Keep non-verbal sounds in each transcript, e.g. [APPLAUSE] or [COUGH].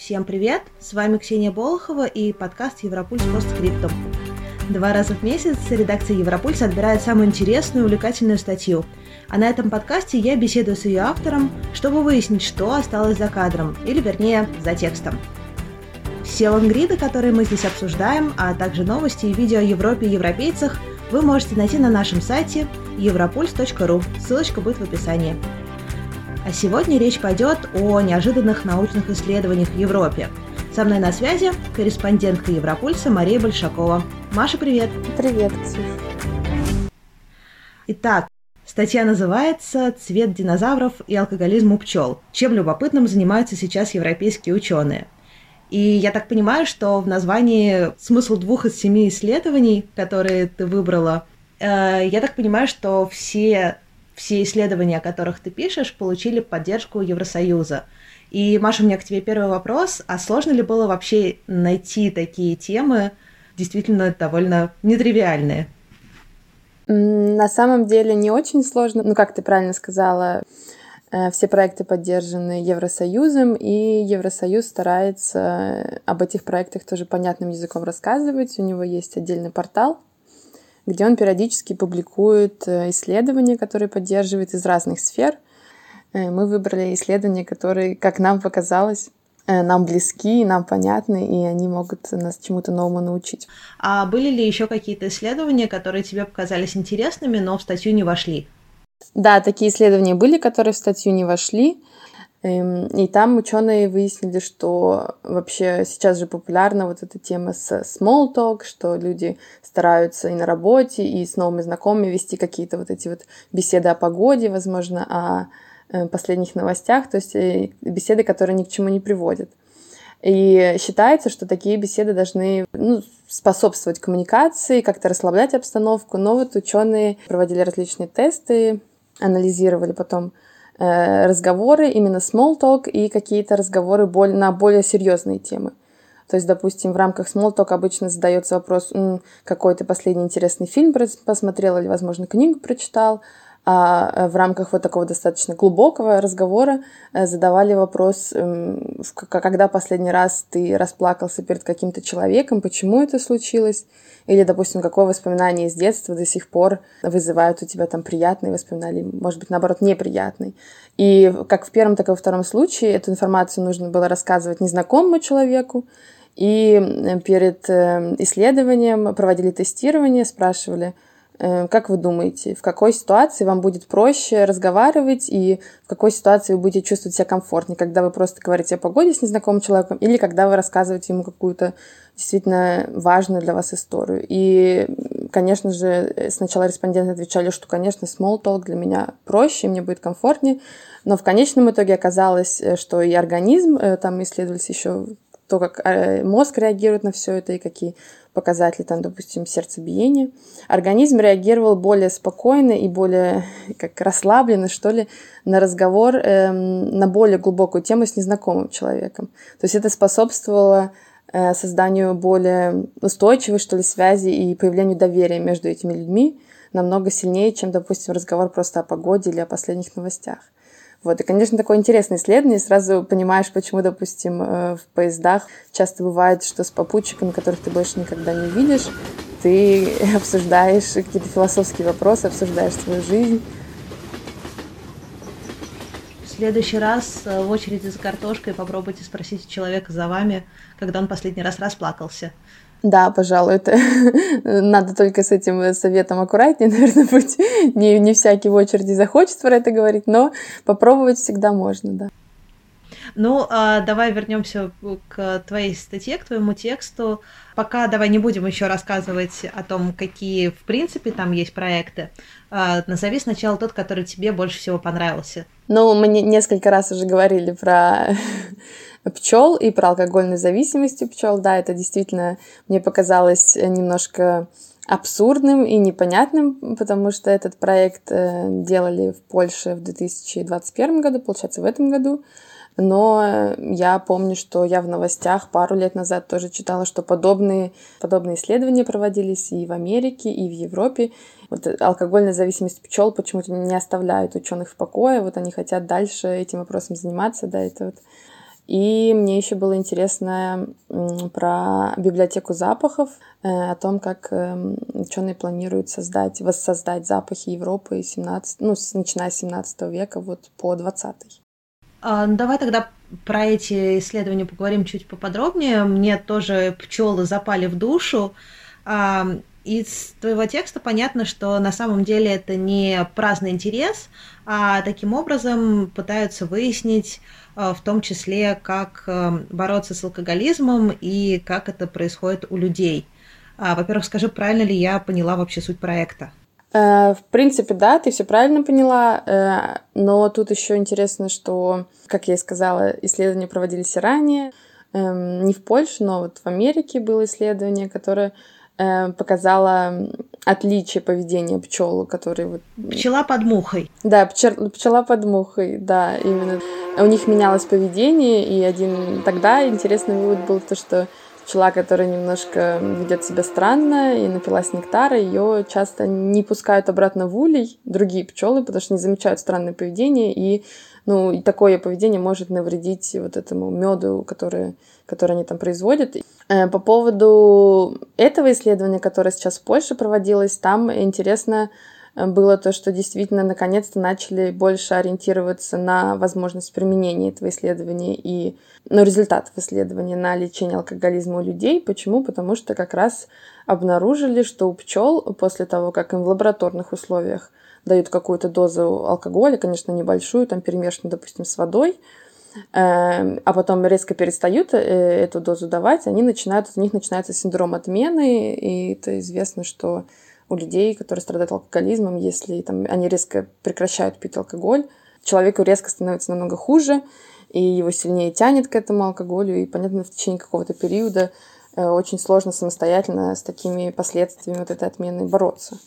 Всем привет! С вами Ксения Болохова и подкаст Европульс постскриптум. Два раза в месяц редакция Европульса отбирает самую интересную и увлекательную статью. А на этом подкасте я беседую с ее автором, чтобы выяснить, что осталось за кадром, или вернее, за текстом. Все лонгриды, которые мы здесь обсуждаем, а также новости и видео о Европе и европейцах, вы можете найти на нашем сайте europuls.ru. Ссылочка будет в описании. А сегодня речь пойдет о неожиданных научных исследованиях в Европе. Со мной на связи корреспондентка Европульса Мария Большакова. Маша, привет! Привет, Ксюша! Итак, статья называется «Цвет динозавров и алкоголизм у пчел. Чем любопытным занимаются сейчас европейские ученые?» И я так понимаю, что в названии смысл двух из семи исследований, которые ты выбрала, э, я так понимаю, что все все исследования, о которых ты пишешь, получили поддержку Евросоюза. И, Маша, у меня к тебе первый вопрос. А сложно ли было вообще найти такие темы, действительно довольно нетривиальные? На самом деле не очень сложно. Ну, как ты правильно сказала, э, все проекты поддержаны Евросоюзом, и Евросоюз старается об этих проектах тоже понятным языком рассказывать. У него есть отдельный портал, где он периодически публикует э, исследования, которые поддерживает из разных сфер. Э, мы выбрали исследования, которые, как нам показалось, э, нам близки, нам понятны, и они могут нас чему-то новому научить. А были ли еще какие-то исследования, которые тебе показались интересными, но в статью не вошли? Да, такие исследования были, которые в статью не вошли. Эм, и там ученые выяснили, что вообще сейчас же популярна вот эта тема с small talk, что люди стараются и на работе, и с новыми знакомыми вести какие-то вот эти вот беседы о погоде, возможно, о э, последних новостях, то есть э, беседы, которые ни к чему не приводят. И считается, что такие беседы должны ну, способствовать коммуникации, как-то расслаблять обстановку. Но вот ученые проводили различные тесты, анализировали потом разговоры, именно small talk и какие-то разговоры на более серьезные темы. То есть, допустим, в рамках small talk обычно задается вопрос, какой ты последний интересный фильм посмотрел или, возможно, книгу прочитал, а э, в рамках вот такого достаточно глубокого разговора э, задавали вопрос, эм, когда последний раз ты расплакался перед каким-то человеком, почему это случилось, или, допустим, какое воспоминание из детства до сих пор вызывает у тебя там приятные воспоминания, может быть, наоборот, неприятные. И как в первом, так и во втором случае эту информацию нужно было рассказывать незнакомому человеку, и перед э, исследованием проводили тестирование, спрашивали, как вы думаете, в какой ситуации вам будет проще разговаривать и в какой ситуации вы будете чувствовать себя комфортнее, когда вы просто говорите о погоде с незнакомым человеком или когда вы рассказываете ему какую-то действительно важную для вас историю. И, конечно же, сначала респонденты отвечали, что, конечно, small talk для меня проще, мне будет комфортнее, но в конечном итоге оказалось, э, что и организм, э, там исследовались еще то, как мозг реагирует на все это и какие показатели, там, допустим, сердцебиения, организм реагировал более спокойно и более как расслабленно, что ли, на разговор эм, на более глубокую тему с незнакомым человеком. То есть это способствовало э, созданию более устойчивой, что ли, связи и появлению доверия между этими людьми намного сильнее, чем, допустим, разговор просто о погоде или о последних новостях. Вот. И, конечно, такое интересное исследование. Сразу понимаешь, почему, допустим, э, в поездах часто бывает, что с попутчиками, которых ты больше никогда не видишь, ты [LAUGHS] обсуждаешь какие-то философские вопросы, обсуждаешь свою жизнь. В следующий раз э, в очереди за картошкой попробуйте спросить человека за вами, когда он последний раз расплакался. Да, пожалуй, это [LAUGHS] надо только с этим советом аккуратнее, [LAUGHS] наверное, быть. Не, не всякий в очереди захочет про это говорить, но попробовать всегда можно, да. Ну, а давай вернемся к твоей статье, к твоему тексту. Пока давай не будем еще рассказывать о том, какие в принципе там есть проекты. А, назови сначала тот, который тебе больше всего понравился. Ну, мы несколько раз уже говорили про [LAUGHS] пчел и про алкогольную зависимость у пчел. Да, это действительно мне показалось немножко абсурдным и непонятным, потому что этот проект э, делали в Польше в 2021 году, получается, в этом году. Но я помню, что я в новостях пару лет назад тоже читала, что подобные, подобные исследования проводились и в Америке, и в Европе. Вот алкогольная зависимость пчел почему-то не оставляет ученых в покое. Вот они хотят дальше этим вопросом заниматься. Да, это вот И мне еще было интересно про библиотеку запахов, э, о том, как эм, ученые планируют создать, воссоздать запахи Европы 17, ну, начиная с 17 века вот по 20 а, ну, Давай тогда про эти исследования поговорим чуть поподробнее. Мне тоже пчелы запали в душу. Из твоего текста понятно, что на самом деле это не праздный интерес, а таким образом пытаются выяснить а, в том числе, как а, бороться с алкоголизмом и как это происходит у людей. Во-первых, скажи, правильно ли я поняла вообще суть проекта? Э, в принципе, да, ты все правильно поняла, э, но тут еще интересно, что, как я и сказала, исследования проводились ранее, эм, не в Польше, но вот в Америке было исследование, которое Э, показала отличие поведения пчел, которые вот... Пчела под мухой. Да, пчел, пчела под мухой, да, именно. У них менялось поведение, и один тогда интересный вывод был то, что пчела, которая немножко ведет себя странно и напилась нектара, ее часто не пускают обратно в улей другие пчелы, потому что не замечают странное поведение, и ну, и такое поведение может навредить вот этому меду, который, который они там производят. Э, по поводу этого исследования, которое сейчас в Польше проводилось, там интересно было то, что действительно наконец-то начали больше ориентироваться на возможность применения этого исследования и ну, результатов исследования на лечение алкоголизма у людей. Почему? Потому что как раз обнаружили, что у пчел после того, как им в лабораторных условиях дают какую-то дозу алкоголя, конечно, небольшую, там перемешанную, допустим, с водой, эм, а потом резко перестают э, эту дозу давать, они начинают, у них начинается синдром отмены, и это известно, что у людей, которые страдают алкоголизмом, если там, они резко прекращают пить алкоголь, человеку резко становится намного хуже, и его сильнее тянет к этому алкоголю, и, понятно, в течение какого-то периода э, очень сложно самостоятельно с такими последствиями вот этой отмены бороться.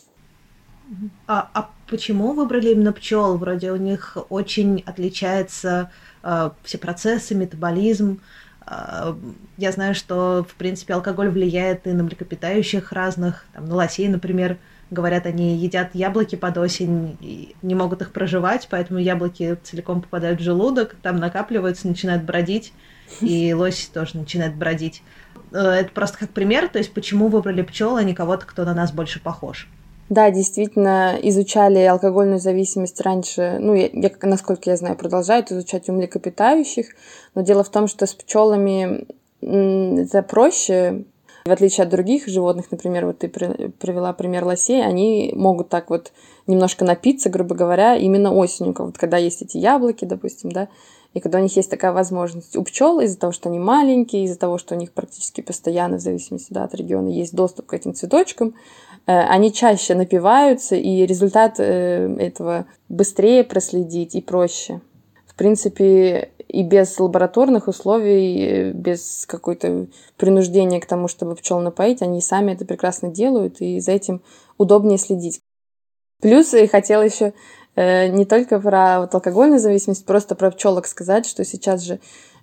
А, а почему выбрали именно пчел? Вроде у них очень отличаются э, все процессы, метаболизм. Э, я знаю, что, в принципе, алкоголь влияет и на млекопитающих разных, там, на лосей, например. Говорят, они едят яблоки под осень и не могут их проживать, поэтому яблоки целиком попадают в желудок, там накапливаются, начинают бродить, и [LAUGHS] лось тоже начинает бродить. Э, это просто как пример, то есть почему выбрали пчел, а не кого-то, кто на нас больше похож. Да, действительно, изучали алкогольную зависимость раньше, ну, я, я, насколько я знаю, продолжают изучать у млекопитающих, но дело в том, что с пчелами это проще, в отличие от других животных, например, вот ты привела пример лосей, они могут так вот немножко напиться, грубо говоря, именно осенью, вот когда есть эти яблоки, допустим, да, и когда у них есть такая возможность. У пчел из-за того, что они маленькие, из-за того, что у них практически постоянно, в зависимости да, от региона, есть доступ к этим цветочкам, они чаще напиваются, и результат э, этого быстрее проследить и проще. В принципе, и без лабораторных условий, э, без какой-то принуждения к тому, чтобы пчел напоить, они сами это прекрасно делают, и за этим удобнее следить. Плюс я хотела еще не только про вот алкогольную зависимость, просто про пчелок сказать, что сейчас же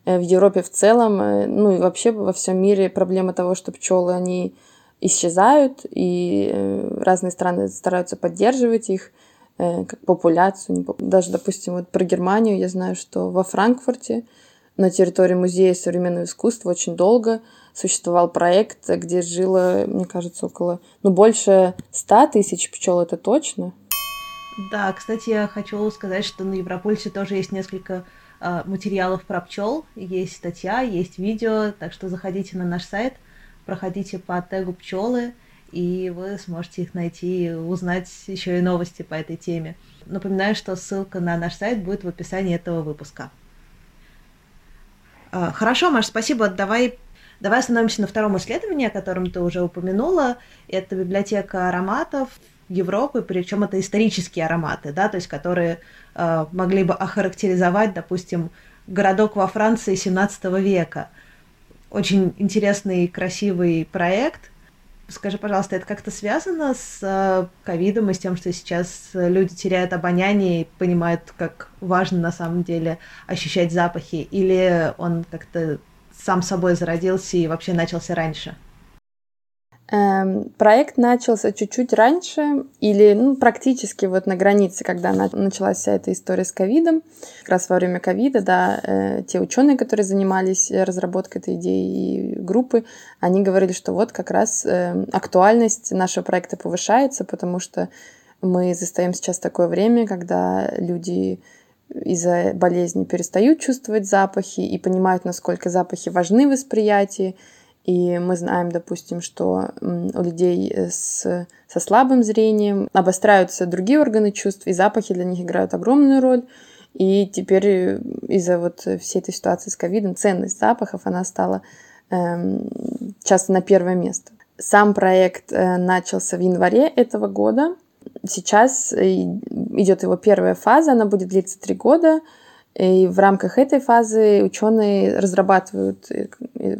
в Европе в целом, ну и вообще во всем мире проблема того, что пчелы, они исчезают, и э, разные страны стараются поддерживать их э, как популяцию. Даже, допустим, вот про Германию я знаю, что во Франкфурте на территории Музея современного искусства очень долго существовал проект, где жило, мне кажется, около, ну, больше ста тысяч пчел, это точно. Да, кстати, я хочу сказать, что на Европольсе тоже есть несколько э, материалов про пчел, есть статья, есть видео, так что заходите на наш сайт – проходите по тегу пчелы, и вы сможете их найти и узнать еще и новости по этой теме. Напоминаю, что ссылка на наш сайт будет в описании этого выпуска. А, хорошо, Маш, спасибо. Давай, давай остановимся на втором исследовании, о котором ты уже упомянула. Это библиотека ароматов Европы, причем это исторические ароматы, да, то есть которые э, могли бы охарактеризовать, допустим, городок во Франции 17 века – очень интересный, красивый проект. Скажи, пожалуйста, это как-то связано с э, ковидом и с тем, что сейчас люди теряют обоняние и понимают, как важно на самом деле ощущать запахи? Или он как-то сам собой зародился и вообще начался раньше? Эм, проект начался чуть-чуть раньше или ну, практически вот на границе, когда началась вся эта история с ковидом. Как раз во время ковида, да, э, те ученые, которые занимались разработкой этой идеи и группы, они говорили, что вот как раз э, актуальность нашего проекта повышается, потому что мы застаем сейчас такое время, когда люди из-за болезни перестают чувствовать запахи и понимают, насколько запахи важны в восприятии, и мы знаем, допустим, что у людей с, со слабым зрением обостряются другие органы чувств, и запахи для них играют огромную роль. И теперь э, из-за вот всей этой ситуации с ковидом ценность запахов, она стала эм, часто на первое место. Сам проект э, начался в январе этого года. Сейчас э, идет его первая фаза, она будет длиться три года. И в рамках этой фазы ученые разрабатывают э,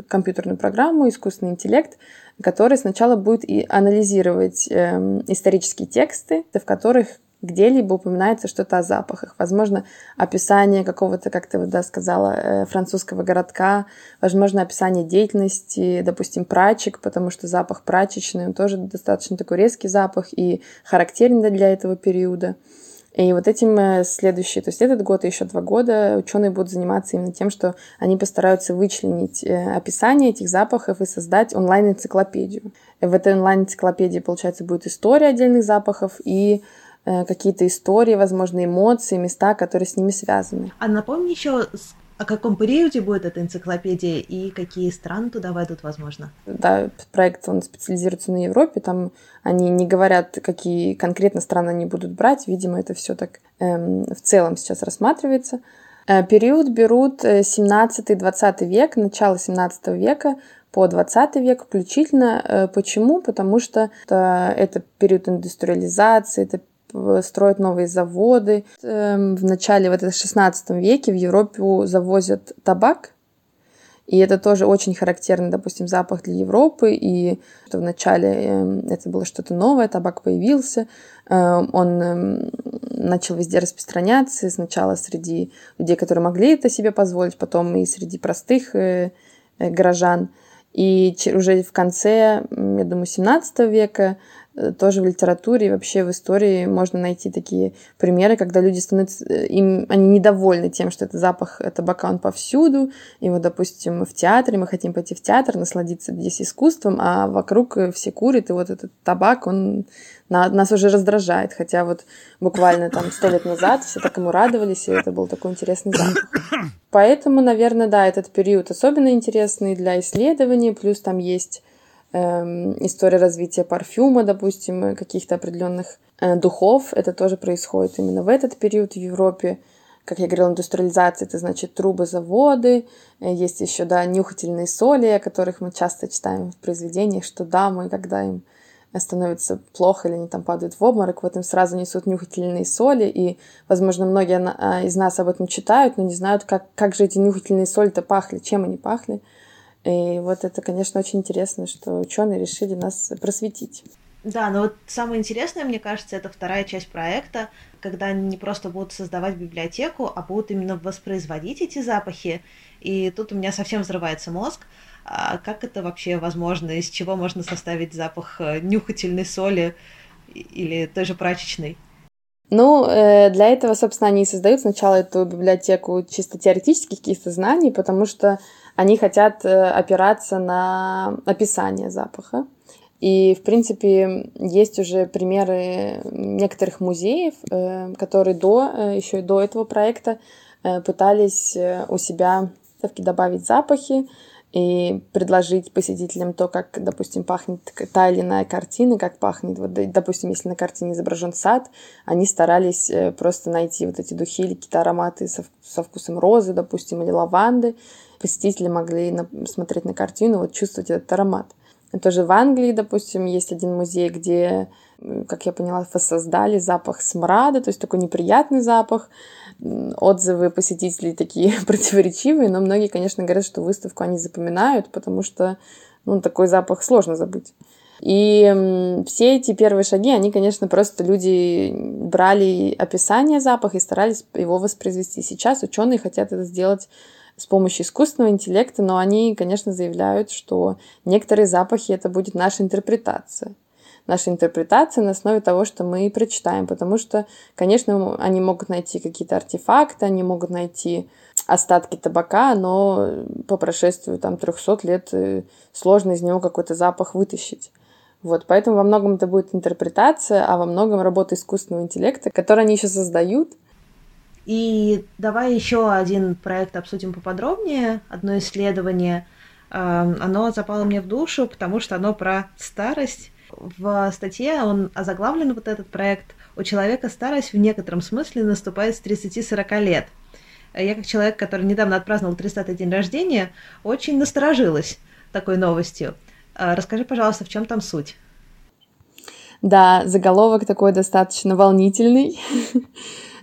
компьютерную программу, искусственный интеллект, который сначала будет и анализировать э, исторические тексты, в которых где-либо упоминается что-то о запахах. Возможно, описание какого-то, как ты да, сказала, э, французского городка, возможно, описание деятельности, допустим, прачек, потому что запах прачечный, он тоже достаточно такой резкий запах и характерен для этого периода. И вот этим э, следующий, то есть этот год и еще два года ученые будут заниматься именно тем, что они постараются вычленить э, описание этих запахов и создать онлайн-энциклопедию. В этой онлайн-энциклопедии, получается, будет история отдельных запахов и э, какие-то истории, возможно, эмоции, места, которые с ними связаны. А напомни еще, о каком периоде будет эта энциклопедия и какие страны туда войдут, возможно? Да, проект, он специализируется на Европе, там они не говорят, какие конкретно страны они будут брать, видимо, это все так эм, в целом сейчас рассматривается. Э, период берут 17-20 э, век, начало 17 века, по 20 век включительно. Э, почему? Потому что это, период индустриализации, это строят новые заводы. Эм, в начале вот этого 16 веке в Европу завозят табак, и это тоже очень характерный, допустим, запах для Европы. И что вначале эм, это было что-то новое, табак появился, эм, он начал везде распространяться. Сначала среди людей, которые могли это себе позволить, потом и среди простых э, э, горожан. И уже в конце, я думаю, 17 века тоже в литературе и вообще в истории можно найти такие примеры, когда люди становятся, э, им, они недовольны тем, что это запах табака, он повсюду, и вот, допустим, в театре, мы хотим пойти в театр, насладиться здесь искусством, а вокруг все курят, и вот этот табак, он нас уже раздражает, хотя вот буквально там сто лет назад все так ему радовались, и это был такой интересный запах. Поэтому, наверное, да, этот период особенно интересный для исследований, плюс там есть история развития парфюма, допустим, каких-то определенных э, духов. Это тоже происходит именно в этот период в Европе. Как я говорила, индустриализация, это значит трубы, заводы. Э, есть еще, да, нюхательные соли, о которых мы часто читаем в произведениях, что дамы, когда им становится плохо или они там падают в обморок, вот им сразу несут нюхательные соли, и, возможно, многие а, из нас об этом читают, но не знают, как, как же эти нюхательные соли-то пахли, чем они пахли. И вот это, конечно, очень интересно, что ученые решили нас просветить. Да, но вот самое интересное, мне кажется, это вторая часть проекта, когда они не просто будут создавать библиотеку, а будут именно воспроизводить эти запахи. И тут у меня совсем взрывается мозг. А как это вообще возможно? Из чего можно составить запах э, нюхательной соли или той же прачечной? Ну, э, для этого, собственно, они и создают сначала эту библиотеку чисто теоретических каких-то знаний, потому что они хотят э, опираться на описание запаха. И, в принципе, есть уже примеры некоторых музеев, э, которые до, э, еще и до этого проекта пытались у себя добавить запахи и предложить посетителям то, как, допустим, пахнет та или иная картина, как пахнет, вот, допустим, если на картине изображен сад, они старались просто найти вот эти духи или какие-то ароматы со, со вкусом розы, допустим, или лаванды, посетители могли смотреть на картину, вот чувствовать этот аромат. Тоже в Англии, допустим, есть один музей, где, как я поняла, воссоздали запах смрада, то есть такой неприятный запах. Отзывы посетителей такие [LAUGHS] противоречивые, но многие, конечно, говорят, что выставку они запоминают, потому что ну, такой запах сложно забыть. И все эти первые шаги, они, конечно, просто люди брали описание запаха и старались его воспроизвести. Сейчас ученые хотят это сделать с помощью искусственного интеллекта, но они, конечно, заявляют, что некоторые запахи это будет наша интерпретация наша интерпретация на основе того, что мы прочитаем, потому что, конечно, они могут найти какие-то артефакты, они могут найти остатки табака, но по прошествию там 300 лет э, сложно из него какой-то запах вытащить. Вот, поэтому во многом это будет интерпретация, а во многом работа искусственного интеллекта, который они еще создают. И давай еще один проект обсудим поподробнее, одно исследование. Эм, оно запало мне в душу, потому что оно про старость. В статье он озаглавлен, вот этот проект, «У человека старость в некотором смысле наступает с 30-40 лет». Я, как человек, который недавно отпраздновал 30-й день рождения, очень насторожилась такой новостью. А, расскажи, пожалуйста, в чем там суть? Да, заголовок такой достаточно волнительный э, [LAUGHS]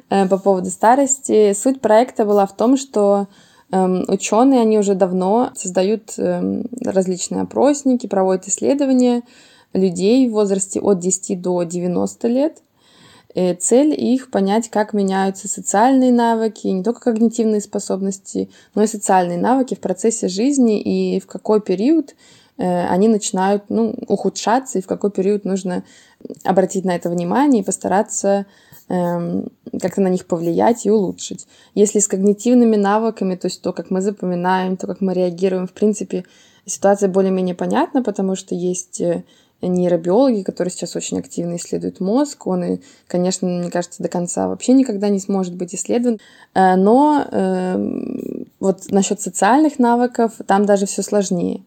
по поводу старости. Суть проекта была в том, что эм, ученые, они уже давно создают эм, различные опросники, проводят исследования людей в возрасте от 10 до 90 лет. Э, цель их понять, как меняются социальные навыки, не только когнитивные способности, но и социальные навыки в процессе жизни и в какой период э, они начинают ну, ухудшаться и в какой период нужно обратить на это внимание и постараться как-то на них повлиять и улучшить. Если с когнитивными навыками, то есть то, как мы запоминаем, то, как мы реагируем, в принципе, ситуация более-менее понятна, потому что есть э, нейробиологи, которые сейчас очень активно исследуют мозг. Он, конечно, мне кажется, до конца вообще никогда не сможет быть исследован. Э, но э, вот насчет социальных навыков там даже все сложнее,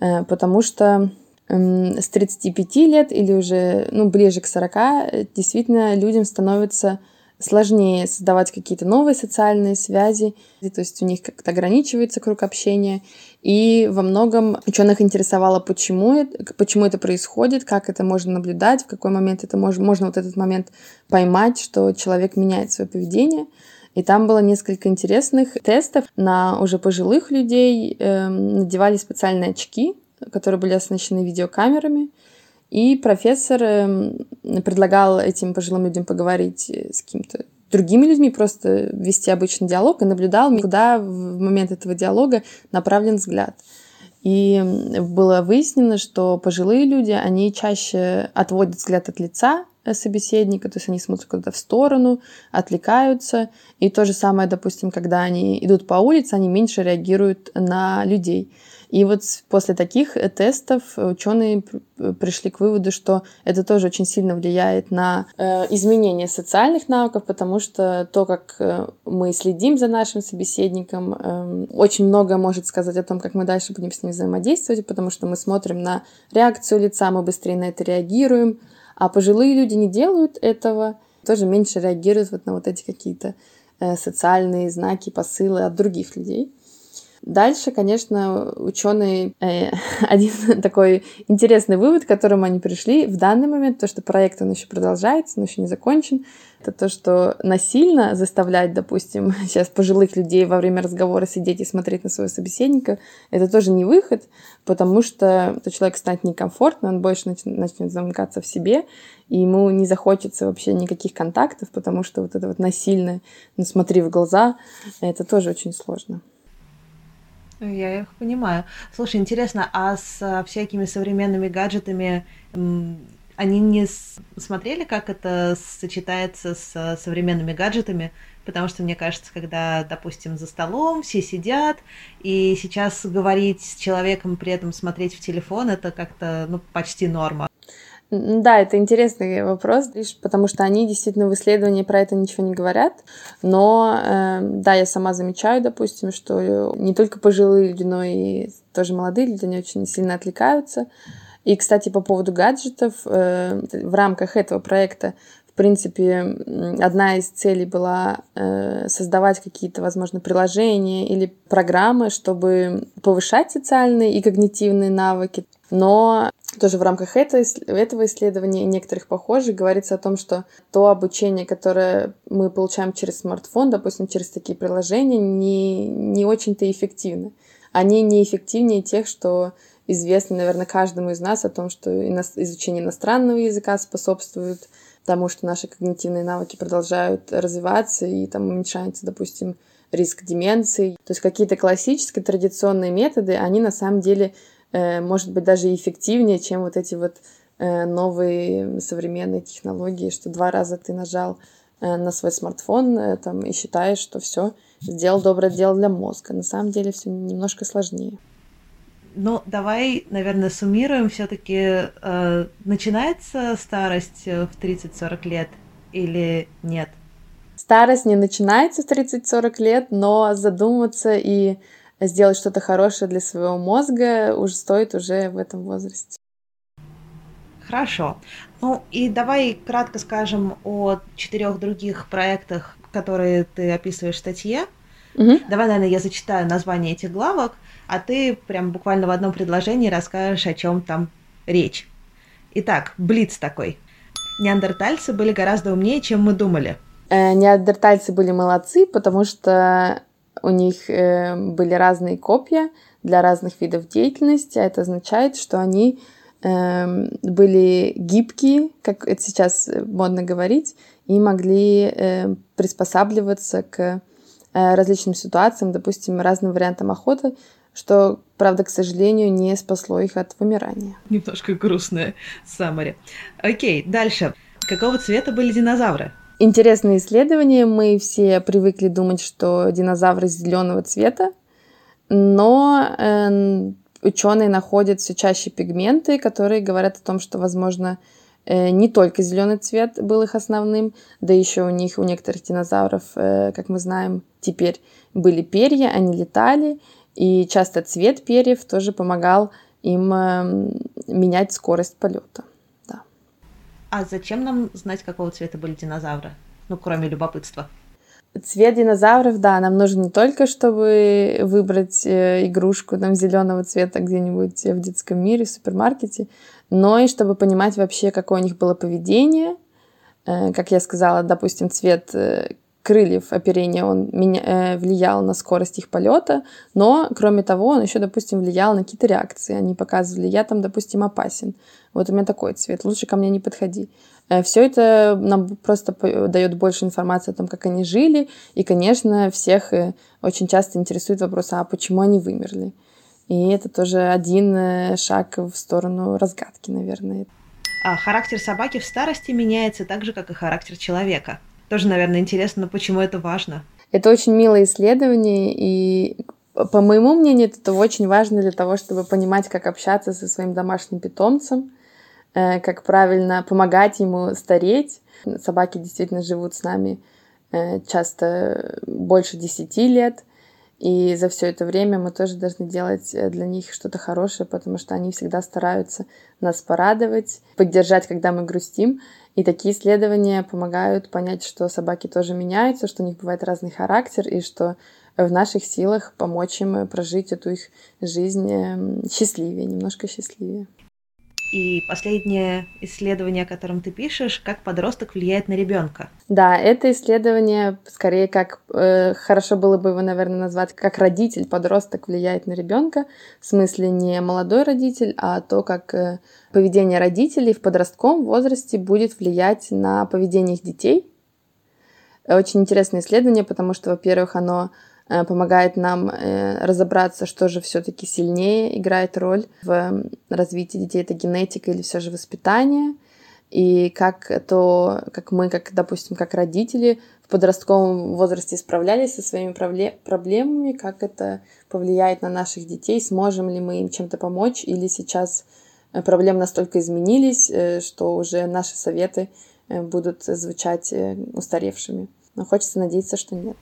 э, потому что с 35 лет или уже ну, ближе к 40 э, действительно людям становится сложнее создавать какие-то новые социальные связи, то есть у них как-то ограничивается круг общения. И во многом ученых интересовало, почему это, почему это происходит, как это можно наблюдать, в какой момент это можно, можно вот этот момент поймать, что человек меняет свое поведение. И там было несколько интересных тестов на уже пожилых людей. Эм, надевали специальные очки, которые были оснащены видеокамерами. И профессор эм, предлагал этим пожилым людям поговорить с каким-то другими людьми, просто вести обычный диалог и наблюдал, куда в момент этого диалога направлен взгляд. И было выяснено, что пожилые люди, они чаще отводят взгляд от лица э, собеседника, то есть они смотрят куда-то в сторону, отвлекаются. И то же самое, допустим, когда они идут по улице, они меньше реагируют на людей. И вот после таких э, тестов ученые пришли к выводу, что это тоже очень сильно влияет на э, изменение социальных навыков, потому что то, как э, мы следим за нашим собеседником, эм, очень много может сказать о том, как мы дальше будем с ним взаимодействовать, потому что мы смотрим на реакцию лица, мы быстрее на это реагируем, а пожилые люди не делают этого, тоже меньше реагируют вот на вот эти какие-то социальные знаки, посылы от других людей. Дальше, конечно, ученые э, [LAUGHS] один такой интересный вывод, к которому они пришли в данный момент, то, что проект он еще продолжается, но еще не закончен, это то, что насильно заставлять, допустим, [LAUGHS] сейчас пожилых людей во время разговора сидеть и смотреть на своего собеседника, это тоже не выход, потому что то человек станет некомфортно, он больше начнет замыкаться в себе, и ему не захочется вообще никаких контактов, потому что вот это вот насильное, ну смотри в глаза, это тоже очень сложно. Я их понимаю. Слушай, интересно, а с а, всякими современными гаджетами они не смотрели, как это сочетается с а, современными гаджетами? Потому что мне кажется, когда, допустим, за столом все сидят, и сейчас говорить с человеком, при этом смотреть в телефон, это как-то ну, почти норма. Да, это интересный вопрос, лишь потому что они действительно в исследовании про это ничего не говорят. Но э, да, я сама замечаю, допустим, что не только пожилые люди, но и тоже молодые люди, они очень сильно отвлекаются. И, кстати, по поводу гаджетов, э, в рамках этого проекта в принципе, одна из целей была э, создавать какие-то, возможно, приложения или программы, чтобы повышать социальные и когнитивные навыки. Но тоже в рамках этого, исследования и некоторых похожих говорится о том, что то обучение, которое мы получаем через смартфон, допустим, через такие приложения, не, не очень-то эффективно. Они неэффективнее тех, что известно, наверное, каждому из нас о том, что изучение иностранного языка способствует тому, что наши когнитивные навыки продолжают развиваться, и там уменьшается, допустим, риск деменции. То есть какие-то классические традиционные методы, они на самом деле, э, может быть, даже эффективнее, чем вот эти вот э, новые современные технологии, что два раза ты нажал э, на свой смартфон там, и считаешь, что все, сделал доброе дело для мозга. На самом деле все немножко сложнее. Ну, давай, наверное, суммируем. Все-таки э, начинается старость в 30-40 лет или нет? Старость не начинается в 30-40 лет, но задуматься и сделать что-то хорошее для своего мозга уже стоит уже в этом возрасте. Хорошо. Ну и давай кратко скажем о четырех других проектах, которые ты описываешь в статье. Угу. Давай, наверное, я зачитаю название этих главок, а ты прям буквально в одном предложении расскажешь, о чем там речь. Итак, Блиц такой. Неандертальцы были гораздо умнее, чем мы думали. Э, неандертальцы были молодцы, потому что у них э, были разные копья для разных видов деятельности, а это означает, что они э, были гибкие, как это сейчас модно говорить, и могли э, приспосабливаться к э, различным ситуациям, допустим, разным вариантам охоты, что, правда, к сожалению, не спасло их от вымирания. Немножко грустное саммари. Окей, дальше. Какого цвета были динозавры? Интересное исследование. Мы все привыкли думать, что динозавры зеленого цвета, но э, ученые находят все чаще пигменты, которые говорят о том, что, возможно, э, не только зеленый цвет был их основным, да еще у них, у некоторых динозавров, э, как мы знаем, теперь были перья, они летали, и часто цвет перьев тоже помогал им эм, менять скорость полета. Да. А зачем нам знать, какого цвета были динозавры? Ну, кроме любопытства. Цвет динозавров, да, нам нужен не только, чтобы выбрать э, игрушку там зеленого цвета где-нибудь в детском мире, в супермаркете, но и чтобы понимать вообще, какое у них было поведение. Э, как я сказала, допустим, цвет э, крыльев оперения он меня, э, влиял на скорость их полета, но, кроме того, он еще, допустим, влиял на какие-то реакции. Они показывали, я там, допустим, опасен. Вот у меня такой цвет, лучше ко мне не подходи. Э, Все это нам просто дает больше информации о том, как они жили, и, конечно, всех э, очень часто интересует вопрос, а почему они вымерли? И это тоже один э, шаг в сторону разгадки, наверное. А характер собаки в старости меняется так же, как и характер человека. Тоже, наверное, интересно, почему это важно. Это очень милое исследование, и по моему мнению, это очень важно для того, чтобы понимать, как общаться со своим домашним питомцем, э, как правильно помогать ему стареть. Собаки действительно живут с нами э, часто больше десяти лет, и за все это время мы тоже должны делать э, для них что-то хорошее, потому что они всегда стараются нас порадовать, поддержать, когда мы грустим. И такие исследования помогают понять, что собаки тоже меняются, что у них бывает разный характер, и что в наших силах помочь им прожить эту их жизнь эм, счастливее, немножко счастливее. И последнее исследование, о котором ты пишешь, как подросток влияет на ребенка. Да, это исследование скорее как э, хорошо было бы его, наверное, назвать как родитель подросток влияет на ребенка. В смысле не молодой родитель, а то, как э, поведение родителей в подростковом возрасте будет влиять на поведение их детей. Очень интересное исследование, потому что, во-первых, оно помогает нам э, разобраться, что же все-таки сильнее играет роль в развитии детей, это генетика или все же воспитание, и как то, как мы, как, допустим, как родители в подростковом возрасте справлялись со своими проблемами, как это повлияет на наших детей, сможем ли мы им чем-то помочь, или сейчас э, проблемы настолько изменились, что уже наши советы будут звучать устаревшими но хочется надеяться, что нет.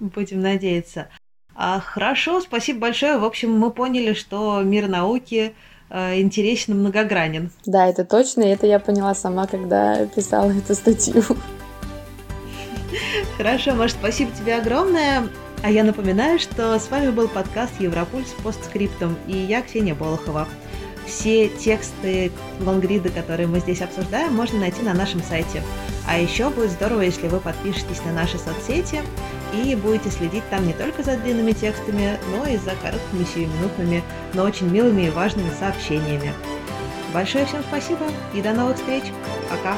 Будем надеяться. А, хорошо, спасибо большое. В общем, мы поняли, что мир науки э, интересен и многогранен. Да, это точно, и это я поняла сама, когда писала [LAUGHS] эту статью. Хорошо, Маш, спасибо тебе огромное. А я напоминаю, что с вами был подкаст Европульс постскриптом, и я Ксения Болохова. Все тексты, лонгриды, которые мы здесь обсуждаем, можно найти на нашем сайте. А еще будет здорово, если вы подпишетесь на наши соцсети и будете следить там не только за длинными текстами, но и за короткими сиюминутными, но очень милыми и важными сообщениями. Большое всем спасибо и до новых встреч. Пока!